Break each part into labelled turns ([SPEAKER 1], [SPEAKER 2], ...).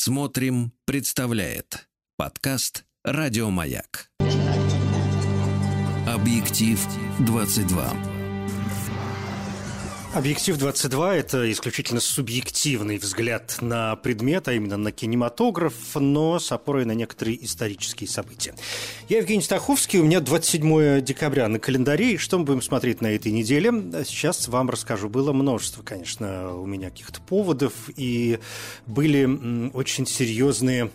[SPEAKER 1] Смотрим, представляет подкаст Радиомаяк. Объектив 22.
[SPEAKER 2] Объектив 22 – это исключительно субъективный взгляд на предмет, а именно на кинематограф, но с опорой на некоторые исторические события. Я Евгений Стаховский, у меня 27 декабря на календаре, и что мы будем смотреть на этой неделе? Сейчас вам расскажу. Было множество, конечно, у меня каких-то поводов, и были очень серьезные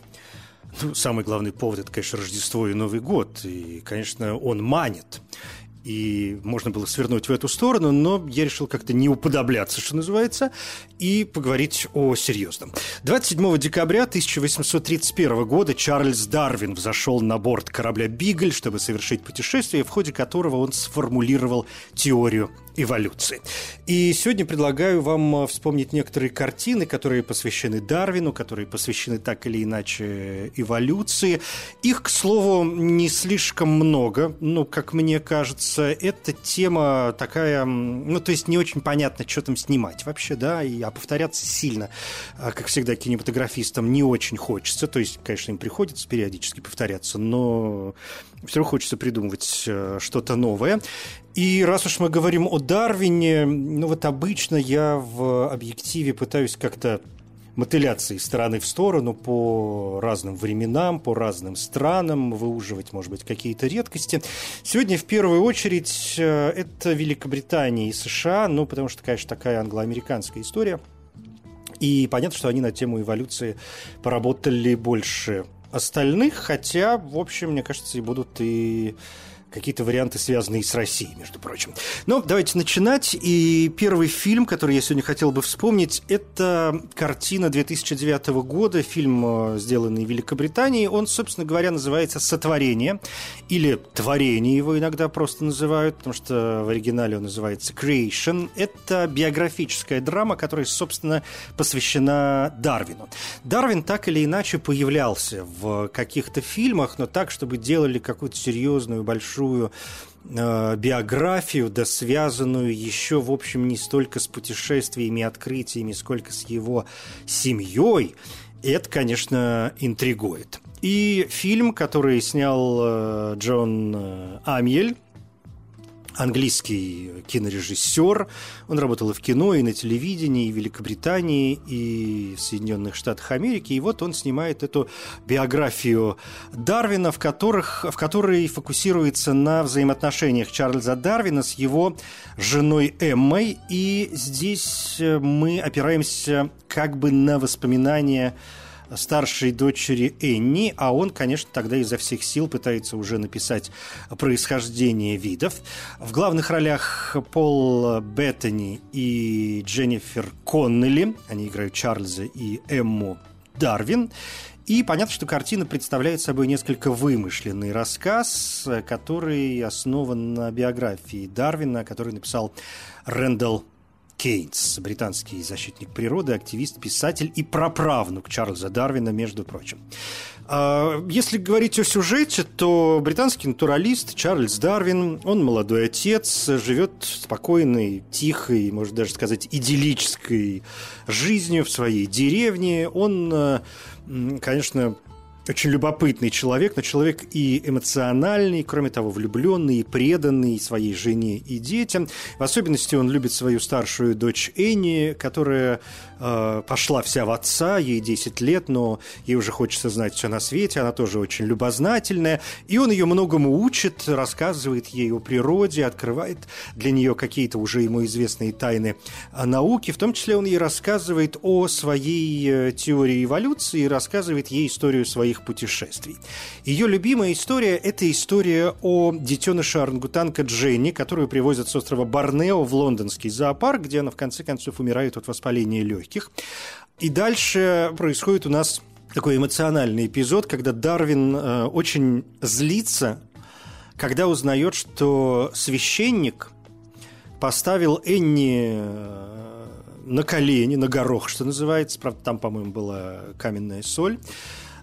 [SPEAKER 2] ну, самый главный повод – это, конечно, Рождество и Новый год. И, конечно, он манит и можно было свернуть в эту сторону, но я решил как-то не уподобляться, что называется, и поговорить о серьезном. 27 декабря 1831 года Чарльз Дарвин взошел на борт корабля «Бигль», чтобы совершить путешествие, в ходе которого он сформулировал теорию эволюции. И сегодня предлагаю вам вспомнить некоторые картины, которые посвящены Дарвину, которые посвящены так или иначе эволюции. Их, к слову, не слишком много, но, как мне кажется, эта тема такая, ну, то есть не очень понятно, что там снимать вообще, да, и, а повторяться сильно, а, как всегда, кинематографистам не очень хочется, то есть, конечно, им приходится периодически повторяться, но все равно хочется придумывать э, что-то новое. И раз уж мы говорим о Дарвине, ну вот обычно я в объективе пытаюсь как-то мотыляться из стороны в сторону по разным временам, по разным странам, выуживать, может быть, какие-то редкости. Сегодня в первую очередь э, это Великобритания и США, ну, потому что, конечно, такая англо-американская история. И понятно, что они на тему эволюции поработали больше остальных, хотя, в общем, мне кажется, и будут и какие-то варианты, связанные с Россией, между прочим. Но давайте начинать. И первый фильм, который я сегодня хотел бы вспомнить, это картина 2009 года, фильм, э, сделанный в Великобритании. Он, собственно говоря, называется «Сотворение» или «Творение» его иногда просто называют, потому что в оригинале он называется «Creation». Это биографическая драма, которая, собственно, посвящена Дарвину. Дарвин так или иначе появлялся в каких-то фильмах, но так, чтобы делали какую-то серьезную, большую большую э, биографию, да связанную еще, в общем, не столько с путешествиями и открытиями, сколько с его семьей, это, конечно, интригует. И фильм, который снял э, Джон э, Амьель, английский кинорежиссер. Он работал и в кино, и на телевидении, и в Великобритании, и в Соединенных Штатах Америки. И вот он снимает эту биографию Дарвина, в, которых, в которой фокусируется на взаимоотношениях Чарльза Дарвина с его женой Эммой. И здесь мы опираемся как бы на воспоминания старшей дочери Энни, а он, конечно, тогда изо всех сил пытается уже написать происхождение видов. В главных ролях Пол Беттани и Дженнифер Коннелли, они играют Чарльза и Эмму Дарвин. И понятно, что картина представляет собой несколько вымышленный рассказ, который основан на биографии Дарвина, который написал Рэндалл Кейнс, британский защитник природы, активист, писатель и праправнук Чарльза Дарвина, между прочим. А, если говорить о сюжете, то британский натуралист Чарльз Дарвин, он молодой отец, живет спокойной, тихой, можно даже сказать, идиллической жизнью в своей деревне. Он, э, конечно, очень любопытный человек, но человек и эмоциональный, кроме того, влюбленный и преданный своей жене и детям. В особенности он любит свою старшую дочь Энни, которая э, пошла вся в отца, ей 10 лет, но ей уже хочется знать все на свете, она тоже очень любознательная, и он ее многому учит, рассказывает ей о природе, открывает для нее какие-то уже ему известные тайны науки, в том числе он ей рассказывает о своей э, теории эволюции, рассказывает ей историю своих своих путешествий. Ее любимая история – это история о детеныше орангутанка Дженни, которую привозят с острова Борнео в лондонский зоопарк, где она в конце концов умирает от воспаления легких. И дальше происходит у нас такой эмоциональный эпизод, когда Дарвин э, очень злится, когда узнает, что священник поставил Энни э, на колени, на горох, что называется. Правда, там, по-моему, была каменная соль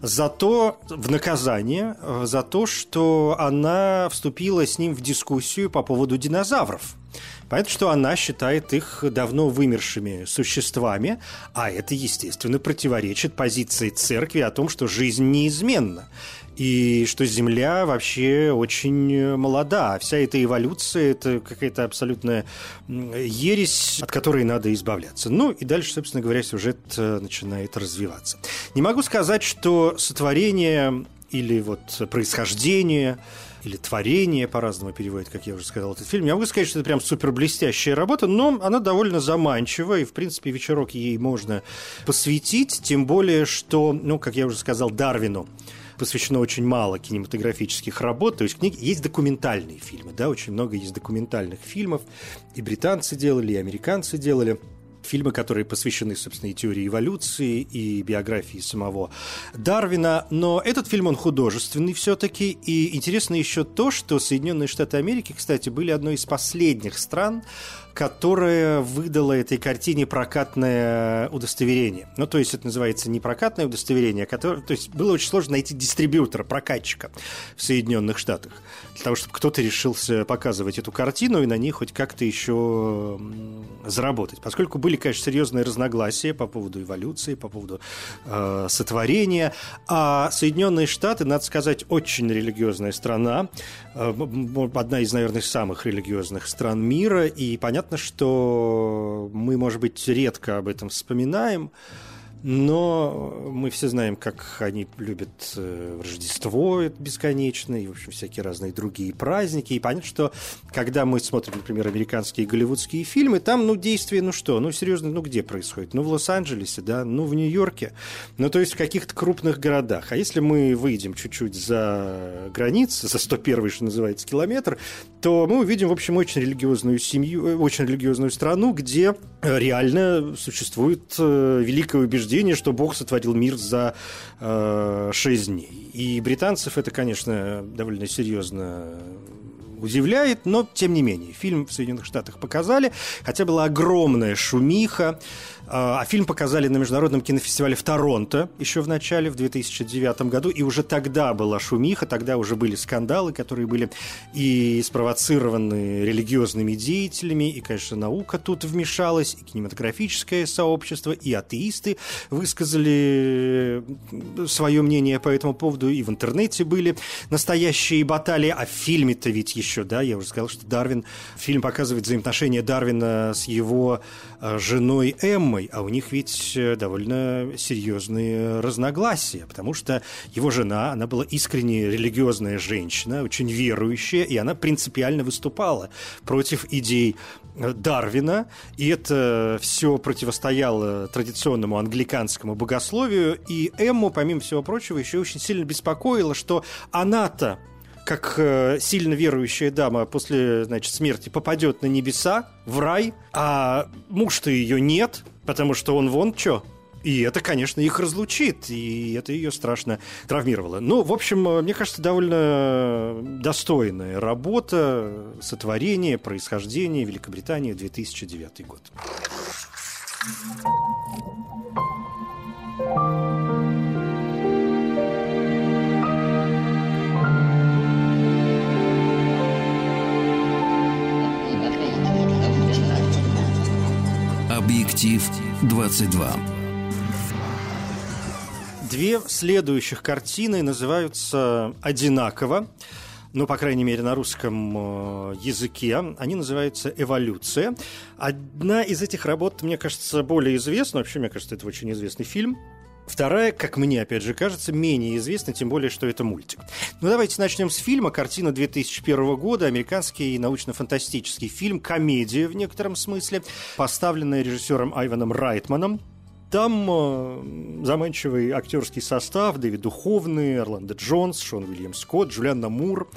[SPEAKER 2] за то, в наказание, э, за то, что она вступила с ним в дискуссию по поводу динозавров. Понятно, что она считает их давно вымершими существами, а это, естественно, противоречит позиции церкви о том, что жизнь неизменна и что Земля вообще очень молода. Вся эта эволюция – это какая-то абсолютная ересь, от которой надо избавляться. Ну и дальше, собственно говоря, сюжет э, начинает развиваться. Не могу сказать, что сотворение или вот происхождение или творение, по-разному переводит, как я уже сказал, этот фильм. Я могу сказать, что это прям супер блестящая работа, но она довольно заманчива, и, в принципе, вечерок ей можно посвятить, тем более, что, ну, как я уже сказал, Дарвину посвящено очень мало кинематографических работ, то есть книги, есть документальные фильмы, да, очень много есть документальных фильмов, и британцы делали, и американцы делали – фильмы, которые посвящены, собственно, и теории эволюции, и биографии самого Дарвина. Но этот фильм, он художественный все-таки. И интересно еще то, что Соединенные Штаты Америки, кстати, были одной из последних стран, которая выдала этой картине прокатное удостоверение. Ну, то есть это называется не прокатное удостоверение, а которое... То есть было очень сложно найти дистрибьютора, прокатчика в Соединенных Штатах для того, чтобы кто-то решился показывать эту картину и на ней хоть как-то еще заработать. Поскольку были, конечно, серьезные разногласия по поводу эволюции, по поводу э, сотворения, а Соединенные Штаты, надо сказать, очень религиозная страна, одна из, наверное, самых религиозных стран мира, и понятно, что мы, может быть, редко об этом вспоминаем, но мы все знаем, как они любят э, Рождество бесконечное, и, в общем, всякие разные другие праздники. И понятно, что когда мы смотрим, например, американские голливудские фильмы, там, ну, действие, ну что, ну, серьезно, ну, где происходит? Ну, в Лос-Анджелесе, да, ну, в Нью-Йорке, ну, то есть в каких-то крупных городах. А если мы выйдем чуть-чуть за границы, за 101 что называется, километр, то мы увидим, в общем, очень религиозную семью, э, очень религиозную страну, где реально существует э, великое убеждение утверждение, что Бог сотворил мир за э, 6 дней. И британцев это, конечно, довольно серьезно удивляет, но тем не менее. Фильм в Соединенных Штатах показали, хотя была огромная шумиха. А, а фильм показали на Международном кинофестивале в Торонто еще в начале, в 2009 году. И уже тогда была шумиха, тогда уже были скандалы, которые были и спровоцированы религиозными деятелями, и, конечно, наука тут вмешалась, и кинематографическое сообщество, и атеисты высказали свое мнение по этому поводу, и в интернете были настоящие баталии. А в фильме-то ведь еще, да, я уже сказал, что Дарвин, фильм показывает взаимоотношения Дарвина с его э, женой Эммой, женой, а у них ведь э, довольно серьезные разногласия, потому что его жена, она была искренне религиозная женщина, очень верующая, и она принципиально выступала против идей э, Дарвина, и это все противостояло традиционному англиканскому богословию, и Эмму, помимо всего прочего, еще очень сильно беспокоило, что она-то как э, сильно верующая дама после значит, смерти попадет на небеса, в рай, а муж-то ее нет, потому что он вон что. И это, конечно, их разлучит, и это ее страшно травмировало. Ну, в общем, э, мне кажется, довольно достойная работа, сотворение, происхождение Великобритании 2009 год.
[SPEAKER 1] Объектив 22.
[SPEAKER 2] Две следующих картины называются одинаково, ну, по крайней мере, на русском э, языке. Они называются «Эволюция». Одна из этих работ, мне кажется, более известна. Вообще, мне кажется, это очень известный фильм – Вторая, как мне, опять же, кажется, менее известна, тем более, что это мультик. Ну, давайте начнем с фильма. Картина 2001 года, американский научно-фантастический фильм, комедия в некотором смысле, поставленная режиссером Айваном Райтманом. Там э, заманчивый актерский состав, Дэвид Духовный, Орландо Джонс, Шон Уильям Скотт, Джулианна Мур,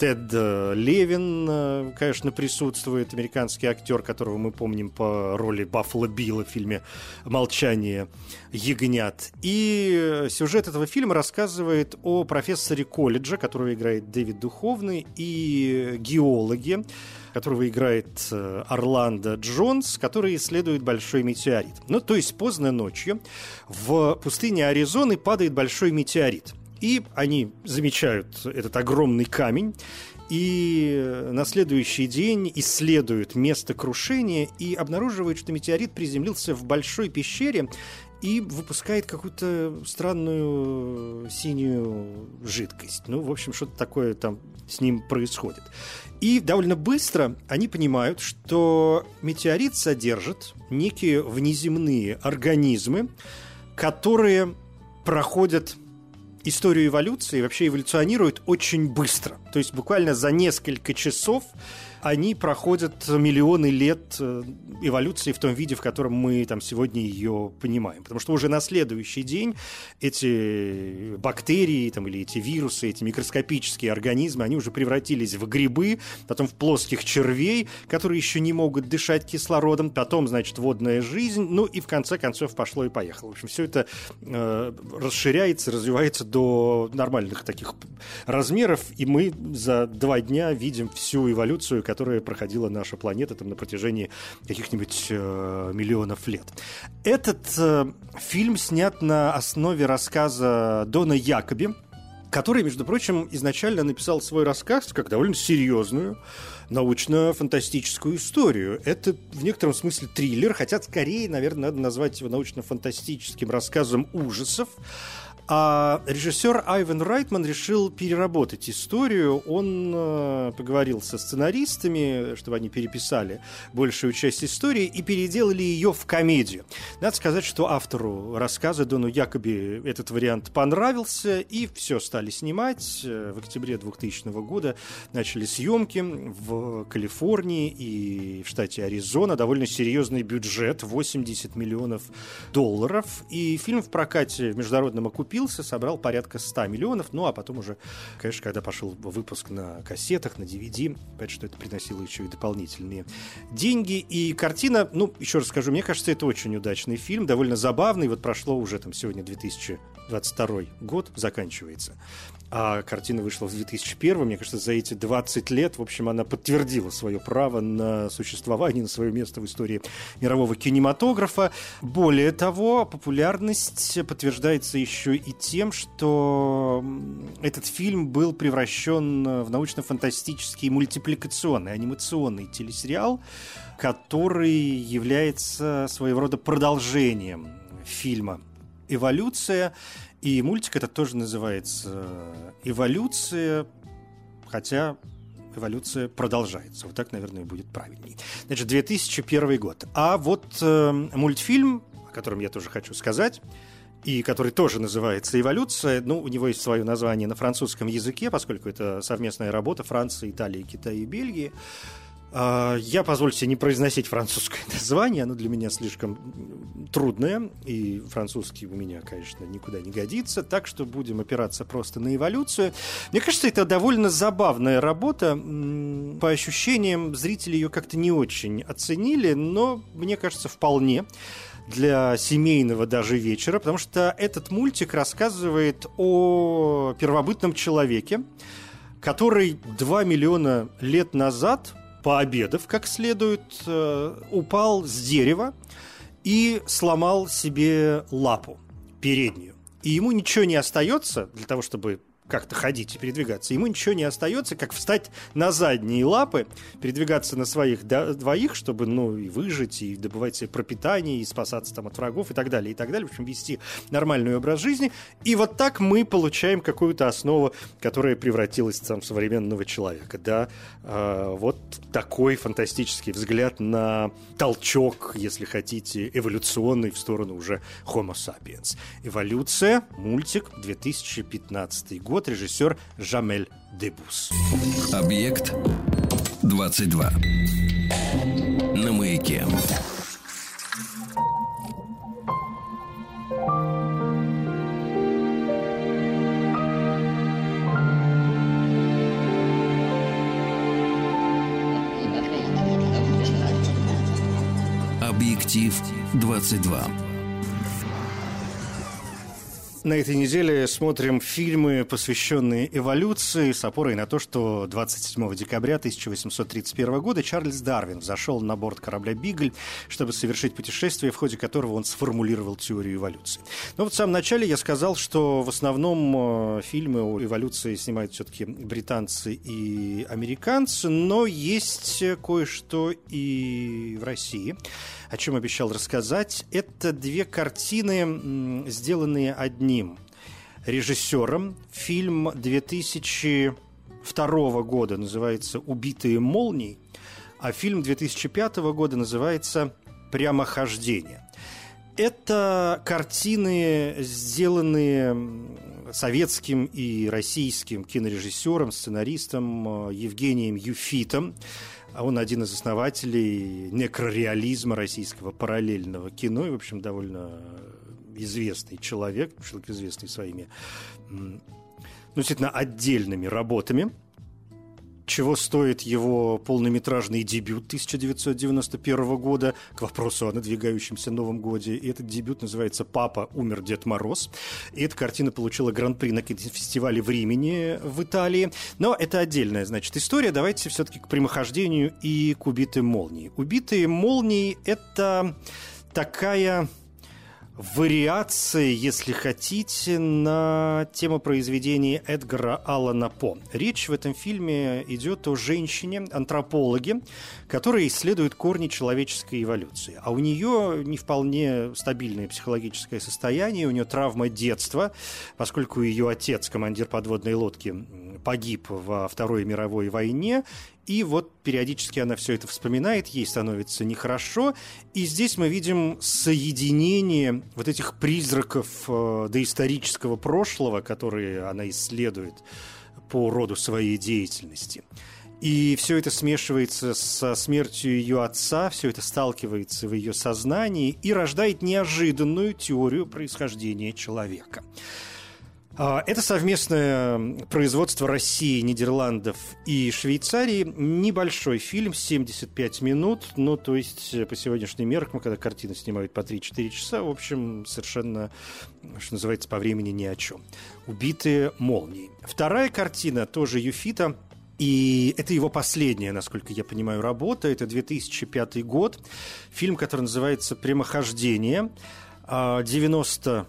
[SPEAKER 2] Тед э, Левин, э, конечно, присутствует, американский актер, которого мы помним по роли Баффало Билла в фильме «Молчание ягнят». И сюжет этого фильма рассказывает о профессоре колледжа, которого играет Дэвид Духовный, и геологе, которого играет э, Орландо Джонс, который исследует большой метеорит. Ну, то есть поздно ночью в пустыне Аризоны падает большой метеорит – и они замечают этот огромный камень, и на следующий день исследуют место крушения и обнаруживают, что метеорит приземлился в большой пещере и выпускает какую-то странную синюю жидкость. Ну, в общем, что-то такое там с ним происходит. И довольно быстро они понимают, что метеорит содержит некие внеземные организмы, которые проходят историю эволюции, вообще эволюционируют очень быстро. То есть буквально за несколько часов они проходят миллионы лет э, эволюции в том виде, в котором мы там сегодня ее понимаем. Потому что уже на следующий день эти бактерии там, или эти вирусы, эти микроскопические организмы, они уже превратились в грибы, потом в плоских червей, которые еще не могут дышать кислородом, потом, значит, водная жизнь, ну и в конце концов пошло и поехало. В общем, все это э, расширяется, развивается до нормальных таких размеров, и мы за два дня видим всю эволюцию, которая проходила наша планета там, на протяжении каких-нибудь э, миллионов лет. Этот э, фильм снят на основе рассказа Дона Якоби, который, между прочим, изначально написал свой рассказ как довольно серьезную научно-фантастическую историю. Это в некотором смысле триллер, хотя скорее, наверное, надо назвать его научно-фантастическим рассказом ужасов. А режиссер Айвен Райтман решил переработать историю. Он э, поговорил со сценаристами, чтобы они переписали большую часть истории и переделали ее в комедию. Надо сказать, что автору рассказа Дону Якоби этот вариант понравился, и все стали снимать. В октябре 2000 года начали съемки в Калифорнии и в штате Аризона. Довольно серьезный бюджет, 80 миллионов долларов. И фильм в прокате в международном оккупе окупился, собрал порядка 100 миллионов. Ну, а потом уже, конечно, когда пошел выпуск на кассетах, на DVD, опять что это приносило еще и дополнительные деньги. И картина, ну, еще раз скажу, мне кажется, это очень удачный фильм, довольно забавный. Вот прошло уже там сегодня 2022 год, заканчивается а картина вышла в 2001. Мне кажется, за эти 20 лет, в общем, она подтвердила свое право на существование, на свое место в истории мирового кинематографа. Более того, популярность подтверждается еще и тем, что этот фильм был превращен в научно-фантастический мультипликационный анимационный телесериал, который является своего рода продолжением фильма «Эволюция». И мультик это тоже называется «Эволюция», хотя эволюция продолжается. Вот так, наверное, будет правильней. Значит, 2001 год. А вот э, мультфильм, о котором я тоже хочу сказать, и который тоже называется «Эволюция». Ну, у него есть свое название на французском языке, поскольку это совместная работа Франции, Италии, Китая и Бельгии. А, я позволю себе не произносить французское название, оно для меня слишком трудное, и французский у меня, конечно, никуда не годится, так что будем опираться просто на эволюцию. Мне кажется, это довольно забавная работа. По ощущениям, зрители ее как-то не очень оценили, но, мне кажется, вполне для семейного даже вечера, потому что этот мультик рассказывает о первобытном человеке, который 2 миллиона лет назад пообедав как следует, э, упал с дерева и сломал себе лапу переднюю. И ему ничего не остается для того, чтобы как-то ходить и передвигаться, ему ничего не остается, как встать на задние лапы, передвигаться на своих двоих, чтобы, ну, и выжить, и добывать себе пропитание, и спасаться там от врагов, и так далее, и так далее. В общем, вести нормальный образ жизни. И вот так мы получаем какую-то основу, которая превратилась там, в современного человека, да. А, вот такой фантастический взгляд на толчок, если хотите, эволюционный в сторону уже Homo sapiens. Эволюция, мультик, 2015 год год режиссер Жамель Дебус.
[SPEAKER 1] Объект 22. На маяке. Объектив 22.
[SPEAKER 2] На этой неделе смотрим фильмы, посвященные эволюции, с опорой на то, что 27 декабря 1831 года Чарльз Дарвин зашел на борт корабля «Бигль», чтобы совершить путешествие, в ходе которого он сформулировал теорию эволюции. Но вот в самом начале я сказал, что в основном э, фильмы о эволюции снимают все-таки британцы и американцы, но есть кое-что и в России о чем обещал рассказать. Это две картины, сделанные одним режиссером. Фильм 2002 года называется «Убитые молнией», а фильм 2005 года называется «Прямохождение». Это картины, сделанные советским и российским кинорежиссером, сценаристом э, Евгением Юфитом. Он один из основателей некрореализма российского параллельного кино и, в общем, довольно известный человек, человек известный своими, ну, действительно, отдельными работами чего стоит его полнометражный дебют 1991 года к вопросу о надвигающемся Новом Годе. И этот дебют называется «Папа, умер Дед Мороз». И эта картина получила гран-при на фестивале в Римени в Италии. Но это отдельная, значит, история. Давайте все-таки к прямохождению и к «Убитым молнией». «Убитые молнией» — это такая вариации, если хотите, на тему произведения Эдгара Аллана По. Речь в этом фильме идет о женщине, антропологе, которая исследует корни человеческой эволюции. А у нее не вполне стабильное психологическое состояние, у нее травма детства, поскольку ее отец, командир подводной лодки, погиб во Второй мировой войне, и вот периодически она все это вспоминает, ей становится нехорошо. И здесь мы видим соединение вот этих призраков э, доисторического прошлого, которые она исследует по роду своей деятельности. И все это смешивается со смертью ее отца, все это сталкивается в ее сознании и рождает неожиданную теорию происхождения человека. А, это совместное производство России, Нидерландов и Швейцарии. Небольшой фильм, 75 минут, ну, то есть по сегодняшним меркам, когда картины снимают по 3-4 часа, в общем, совершенно, что называется, по времени ни о чем. «Убитые молнией». Вторая картина, тоже Юфита, и это его последняя, насколько я понимаю, работа. Это 2005 год. Фильм, который называется «Прямохождение». 90 а,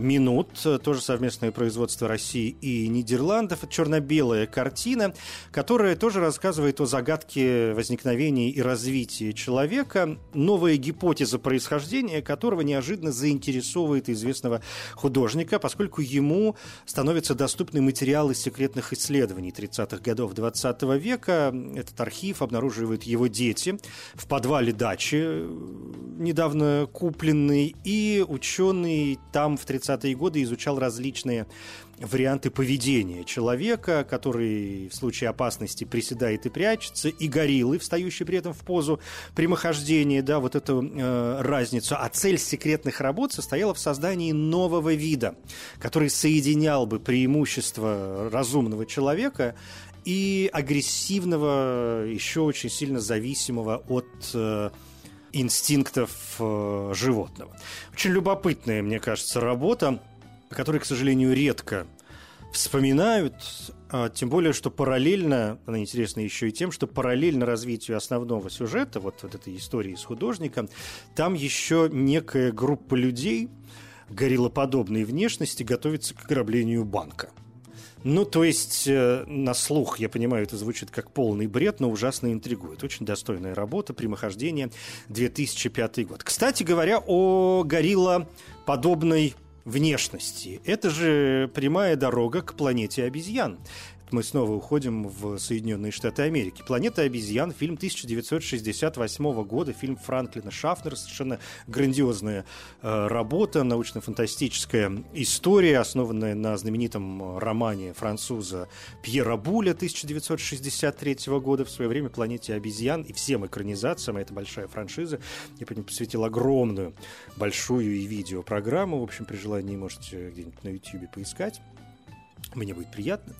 [SPEAKER 2] минут, тоже совместное производство России и Нидерландов. Черно-белая картина, которая тоже рассказывает о загадке возникновения и развития человека, новая гипотеза происхождения которого неожиданно заинтересовывает известного художника, поскольку ему становятся доступны материалы секретных исследований 30-х годов 20 века. Этот архив обнаруживают его дети в подвале дачи, недавно купленный, и ученый там в 30 30-е годы изучал различные варианты поведения человека, который в случае опасности приседает и прячется, и гориллы, встающие при этом в позу прямохождения, да, вот эту э, разницу. А цель секретных работ состояла в создании нового вида, который соединял бы преимущество разумного человека и агрессивного, еще очень сильно зависимого от э, инстинктов э, животного. Очень любопытная, мне кажется, работа, о которой, к сожалению, редко вспоминают, а, тем более, что параллельно, она интересна еще и тем, что параллельно развитию основного сюжета, вот, вот этой истории с художником, там еще некая группа людей гориллоподобной внешности готовится к ограблению банка. Ну, то есть, э, на слух, я понимаю, это звучит как полный бред, но ужасно интригует. Очень достойная работа, прямохождение, 2005 год. Кстати говоря, о горилла подобной внешности. Это же прямая дорога к планете обезьян мы снова уходим в Соединенные Штаты Америки. «Планета обезьян», фильм 1968 года, фильм Франклина Шафнера, совершенно грандиозная э, работа, научно-фантастическая история, основанная на знаменитом романе француза Пьера Буля 1963 года, в свое время «Планете обезьян» и всем экранизациям, а это большая франшиза, я по посвятил огромную, большую и видеопрограмму, в общем, при желании можете где-нибудь на YouTube поискать, мне будет приятно.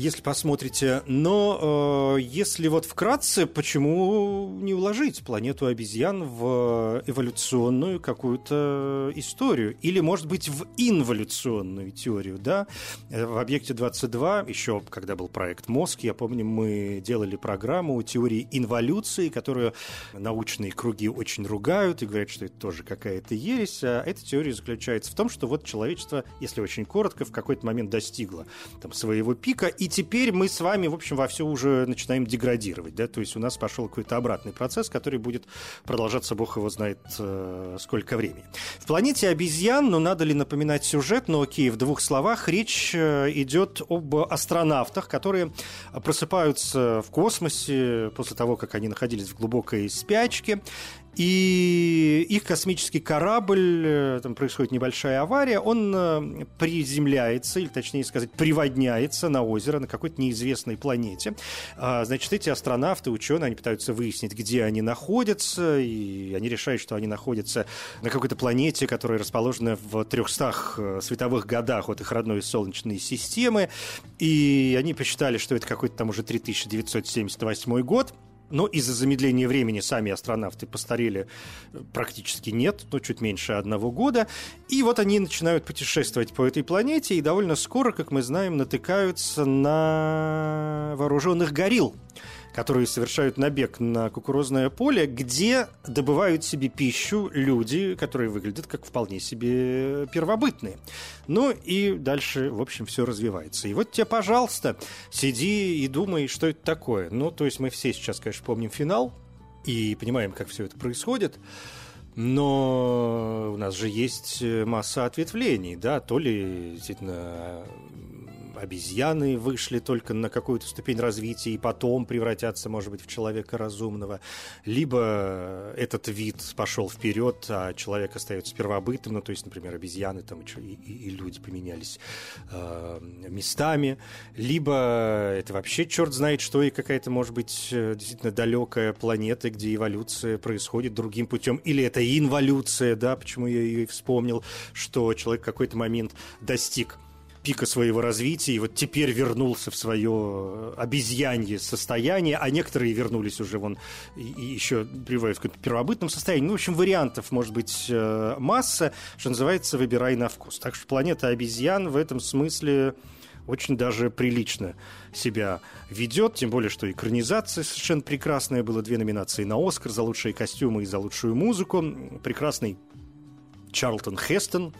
[SPEAKER 2] Если посмотрите. Но э, если вот вкратце, почему не уложить планету обезьян в эволюционную какую-то историю? Или, может быть, в инволюционную теорию, да? В «Объекте 22», еще когда был проект «Мозг», я помню, мы делали программу теории инволюции, которую научные круги очень ругают и говорят, что это тоже какая-то ересь. А эта теория заключается в том, что вот человечество, если очень коротко, в какой-то момент достигло там, своего пика, и теперь мы с вами, в общем, во все уже начинаем деградировать, да, то есть у нас пошел какой-то обратный процесс, который будет продолжаться, бог его знает, э, сколько времени. В «Планете обезьян», ну, надо ли напоминать сюжет, но окей, в двух словах, речь э, идет об астронавтах, которые просыпаются в космосе после того, как они находились в глубокой спячке, и их космический корабль, э, там происходит небольшая авария, он э, приземляется, или точнее сказать, приводняется на озеро на какой-то неизвестной планете. А, значит, эти астронавты, ученые, они пытаются выяснить, где они находятся, и они решают, что они находятся на какой-то планете, которая расположена в 300 э, световых годах от их родной Солнечной системы, и они посчитали, что это какой-то там уже 3978 год, но из-за замедления времени сами астронавты постарели э, практически нет, но чуть меньше одного года. И вот они начинают путешествовать по этой планете и довольно скоро, как мы знаем, натыкаются на вооруженных горилл которые совершают набег на кукурузное поле, где добывают себе пищу люди, которые выглядят как вполне себе первобытные. Ну и дальше, в общем, все развивается. И вот тебе, пожалуйста, сиди и думай, что это такое. Ну, то есть мы все сейчас, конечно, помним финал и понимаем, как все это происходит. Но у нас же есть масса ответвлений, да, то ли действительно обезьяны вышли только на какую-то ступень развития и потом превратятся, может быть, в человека разумного, либо этот вид пошел вперед, а человек остается первобытным, ну, то есть, например, обезьяны там и, и, и люди поменялись э, местами, либо это вообще черт знает что, и какая-то, может быть, э, действительно далекая планета, где эволюция происходит другим путем, или это инволюция, да, почему я ее и вспомнил, что человек в какой-то момент достиг пика своего развития, и вот теперь вернулся в свое обезьянье состояние, а некоторые вернулись уже вон и, еще пребывают в каком-то первобытном состоянии. Ну, в общем, вариантов может быть э, масса, что называется, выбирай на вкус. Так что планета обезьян в этом смысле очень даже прилично себя ведет, тем более, что экранизация совершенно прекрасная, было две номинации на Оскар за лучшие костюмы и за лучшую музыку. Прекрасный Чарлтон Хестон,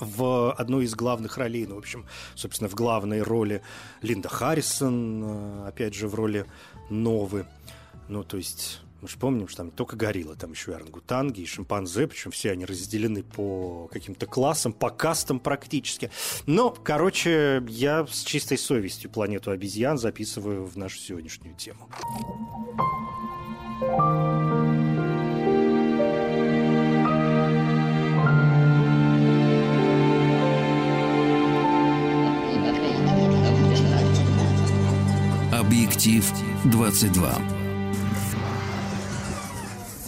[SPEAKER 2] в одной из главных ролей, ну, в общем, собственно, в главной роли Линда Харрисон, э, опять же, в роли Новы. Ну, то есть, мы же помним, что там только горилла, там еще и орангутанги, и шимпанзе, причем все они разделены по каким-то классам, по кастам практически. Но, короче, я с чистой совестью планету обезьян записываю в нашу сегодняшнюю тему.
[SPEAKER 1] Объектив 22.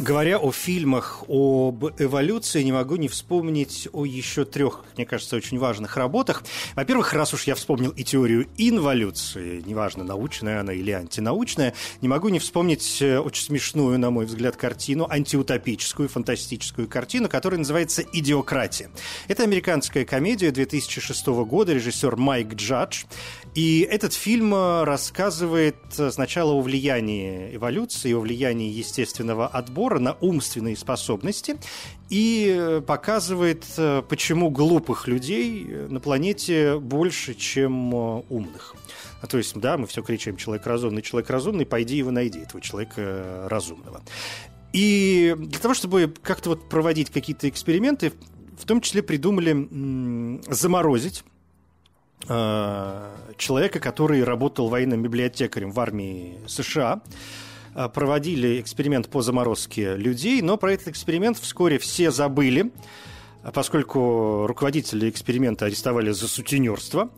[SPEAKER 2] Говоря о фильмах об эволюции, не могу не вспомнить о еще трех, мне кажется, очень важных работах. Во-первых, раз уж я вспомнил и теорию инволюции, неважно, научная она или антинаучная, не могу не вспомнить э, очень смешную, на мой взгляд, картину, антиутопическую, фантастическую картину, которая называется «Идиократия». Это американская комедия 2006 года, режиссер Майк Джадж. И этот фильм э, рассказывает э, сначала о влиянии эволюции, о влиянии естественного отбора на умственные способности и э, показывает, почему глупых людей на планете больше, чем умных. А то есть, да, мы все кричим «человек разумный, человек разумный», пойди его найди, этого человека разумного. И для того, чтобы как-то вот проводить какие-то эксперименты, в том числе придумали заморозить Э, человека, который работал военным библиотекарем в армии США. Э, проводили эксперимент по заморозке людей, но про этот эксперимент вскоре все забыли, поскольку руководители эксперимента арестовали за сутенерство.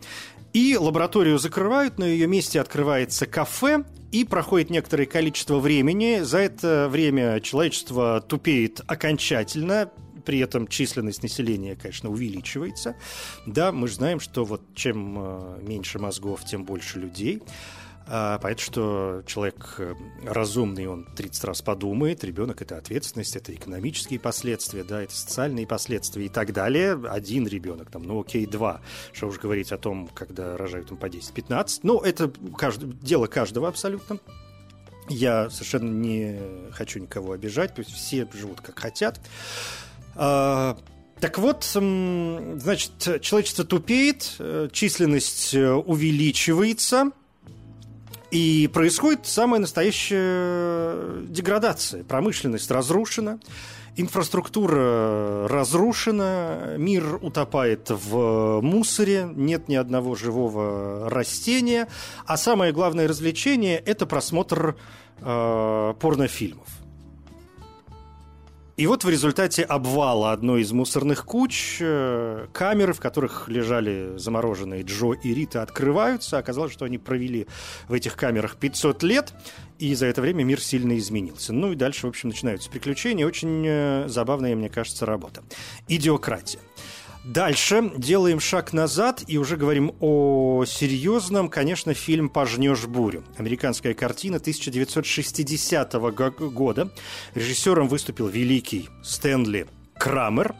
[SPEAKER 2] И лабораторию закрывают, на ее месте открывается кафе, и проходит некоторое количество времени. За это время человечество тупеет окончательно, при этом численность населения, конечно, увеличивается. Да, мы же знаем, что вот чем э, меньше мозгов, тем больше людей. А, понятно, что человек э, разумный, он 30 раз подумает, ребенок это ответственность, это экономические последствия, да, это социальные последствия и так далее. Один ребенок, там, ну окей, два. Что уж говорить о том, когда рожают там по 10-15. Ну, это кажд... дело каждого абсолютно. Я совершенно не хочу никого обижать, пусть все живут как хотят. А, так вот, значит, человечество тупеет, э, численность э, увеличивается, и происходит самая настоящая деградация. Промышленность разрушена, инфраструктура разрушена, мир утопает в мусоре, нет ни одного живого растения, а самое главное развлечение – это просмотр э, порнофильмов. И вот в результате обвала одной из мусорных куч э, камеры, в которых лежали замороженные Джо и Рита, открываются. Оказалось, что они провели в этих камерах 500 лет, и за это время мир сильно изменился. Ну и дальше, в общем, начинаются приключения. Очень э, забавная, мне кажется, работа. Идиократия. Дальше делаем шаг назад и уже говорим о серьезном, конечно, фильм «Пожнешь бурю». Американская картина 1960 года. Режиссером выступил великий Стэнли Крамер.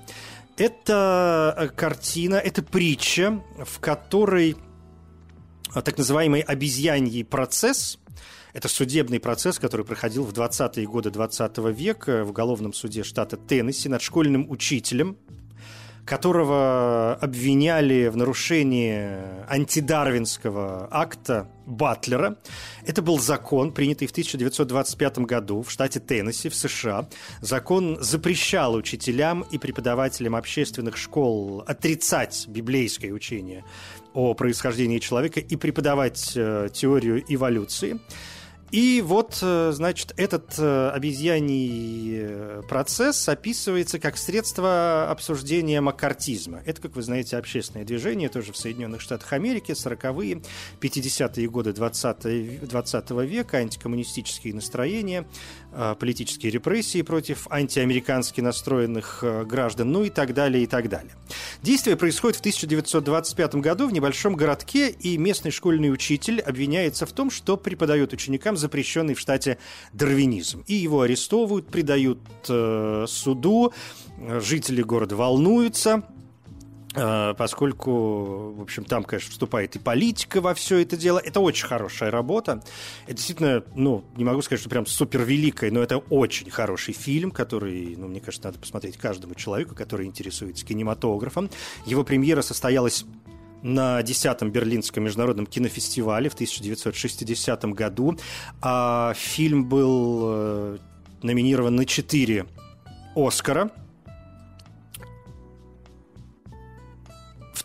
[SPEAKER 2] Это э, картина, это притча, в которой э, так называемый обезьяньий процесс – это судебный процесс, который проходил в 20-е годы 20 века в уголовном суде штата Теннесси над школьным учителем – которого обвиняли в нарушении антидарвинского акта Батлера. Это был закон, принятый в 1925 году в штате Теннесси в США. Закон запрещал учителям и преподавателям общественных школ отрицать библейское учение о происхождении человека и преподавать э, теорию эволюции. И вот, э, значит, этот э, обезьяний э, процесс описывается как средство обсуждения маккартизма. Это, как вы знаете, общественное движение, тоже в Соединенных Штатах Америки, 40-е, 50-е годы 20, 20 века, антикоммунистические настроения, политические репрессии против антиамерикански настроенных граждан, ну и так далее, и так далее. Действие происходит в 1925 году в небольшом городке, и местный школьный учитель обвиняется в том, что преподает ученикам запрещенный в штате дарвинизм. И его арестовывают, предают э, суду, жители города волнуются, э, поскольку, в общем, там, конечно, вступает и политика во все это дело. Это очень хорошая работа. Это действительно, ну, не могу сказать, что прям супер великая, но это очень хороший фильм, который, ну, мне кажется, надо посмотреть каждому человеку, который интересуется кинематографом. Его премьера состоялась на 10-м Берлинском международном кинофестивале в 1960 году. А фильм был э, номинирован на 4 Оскара –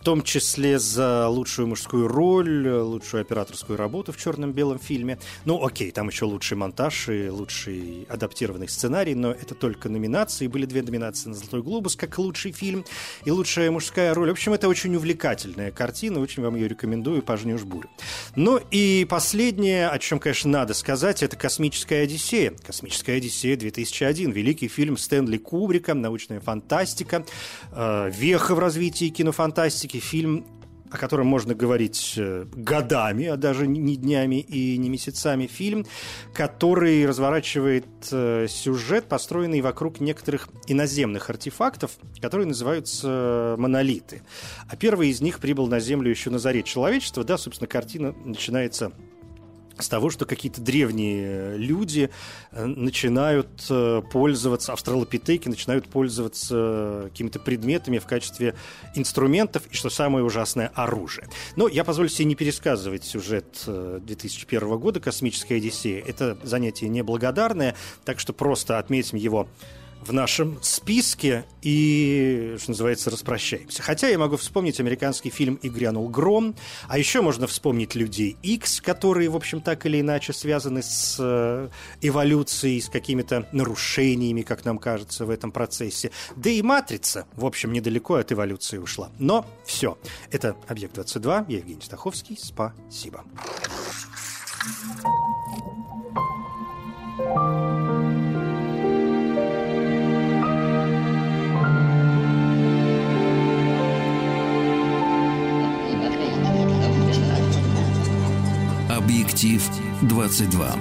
[SPEAKER 2] том числе за лучшую мужскую роль, лучшую операторскую работу в черном-белом фильме. Ну, окей, там еще лучший монтаж и лучший адаптированный сценарий, но это только номинации. Были две номинации на «Золотой глобус» как лучший фильм и лучшая мужская роль. В общем, это очень увлекательная картина, очень вам ее рекомендую, «Пожнешь бурю». Ну и последнее, о чем, конечно, надо сказать, это «Космическая Одиссея». «Космическая Одиссея» 2001, великий фильм Стэнли Кубрика, научная фантастика, э, веха в развитии кинофантастики, все фильм о котором можно говорить э, годами, а даже не днями и не месяцами, фильм, который разворачивает э, сюжет, построенный вокруг некоторых иноземных артефактов, которые называются э, монолиты. А первый из них прибыл на Землю еще на заре человечества. Да, собственно, картина начинается с того, что какие-то древние люди э, начинают э, пользоваться, австралопитеки начинают пользоваться какими-то предметами в качестве инструментов и, что самое ужасное, оружие. Но я позволю себе не пересказывать сюжет 2001 э, года «Космическая Одиссея». Это занятие неблагодарное, так что просто отметим его в нашем списке и, что называется, распрощаемся. Хотя я могу вспомнить американский фильм «И грянул гром», а еще можно вспомнить «Людей X, которые, в общем, так или иначе связаны с э, эволюцией, с какими-то нарушениями, как нам кажется, в этом процессе. Да и «Матрица», в общем, недалеко от эволюции ушла. Но все. Это «Объект-22». Я Евгений Стаховский. Спасибо. thank you
[SPEAKER 3] Объектив 22.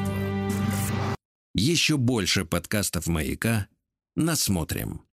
[SPEAKER 1] Еще больше подкастов «Маяка» насмотрим.